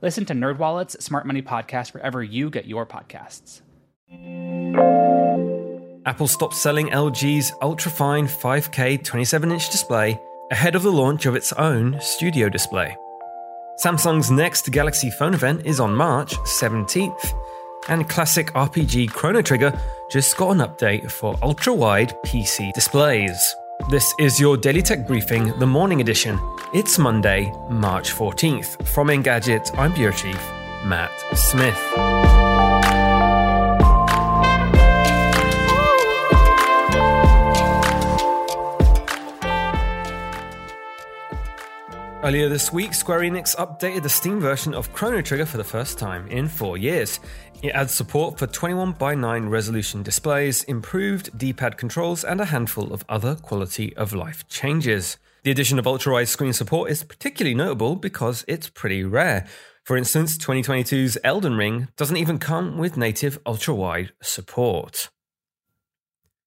Listen to NerdWallet's Smart Money Podcast wherever you get your podcasts. Apple stopped selling LG's ultra-fine 5K 27-inch display ahead of the launch of its own studio display. Samsung's next Galaxy phone event is on March 17th, and classic RPG Chrono Trigger just got an update for ultra-wide PC displays. This is your Daily Tech Briefing, the morning edition. It's Monday, March 14th. From Engadget, I'm Bureau Chief Matt Smith. Earlier this week, Square Enix updated the Steam version of Chrono Trigger for the first time in four years. It adds support for 21 by 9 resolution displays, improved D pad controls, and a handful of other quality of life changes. The addition of ultra wide screen support is particularly notable because it's pretty rare. For instance, 2022's Elden Ring doesn't even come with native ultra wide support.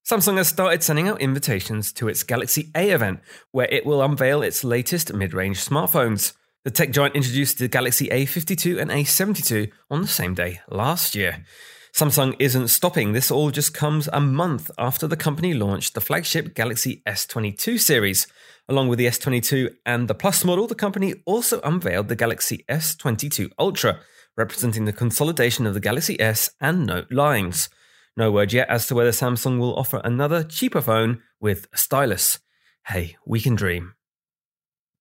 Samsung has started sending out invitations to its Galaxy A event, where it will unveil its latest mid range smartphones. The tech giant introduced the Galaxy A52 and A72 on the same day last year. Samsung isn't stopping. This all just comes a month after the company launched the flagship Galaxy S22 series. Along with the S22 and the Plus model, the company also unveiled the Galaxy S22 Ultra, representing the consolidation of the Galaxy S and Note lines. No word yet as to whether Samsung will offer another cheaper phone with a stylus. Hey, we can dream.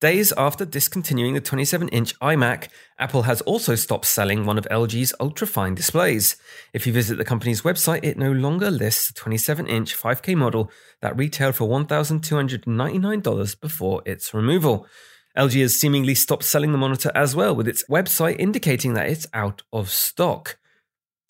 Days after discontinuing the 27 inch iMac, Apple has also stopped selling one of LG's ultra-fine displays. If you visit the company's website, it no longer lists the 27 inch 5K model that retailed for $1,299 before its removal. LG has seemingly stopped selling the monitor as well, with its website indicating that it's out of stock.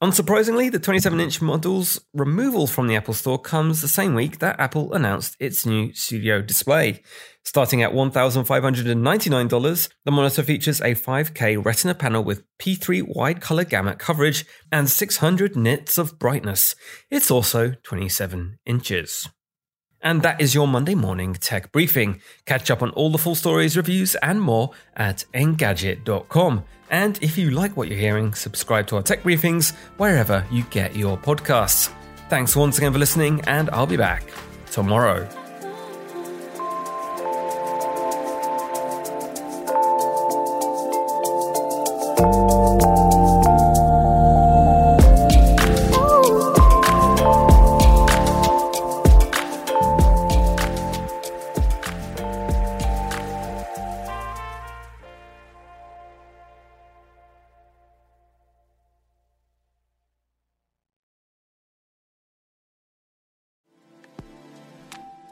Unsurprisingly, the 27 inch model's removal from the Apple Store comes the same week that Apple announced its new Studio display. Starting at $1,599, the monitor features a 5K Retina panel with P3 wide color gamut coverage and 600 nits of brightness. It's also 27 inches. And that is your Monday morning tech briefing. Catch up on all the full stories, reviews, and more at engadget.com. And if you like what you're hearing, subscribe to our tech briefings wherever you get your podcasts. Thanks once again for listening, and I'll be back tomorrow. Thank you,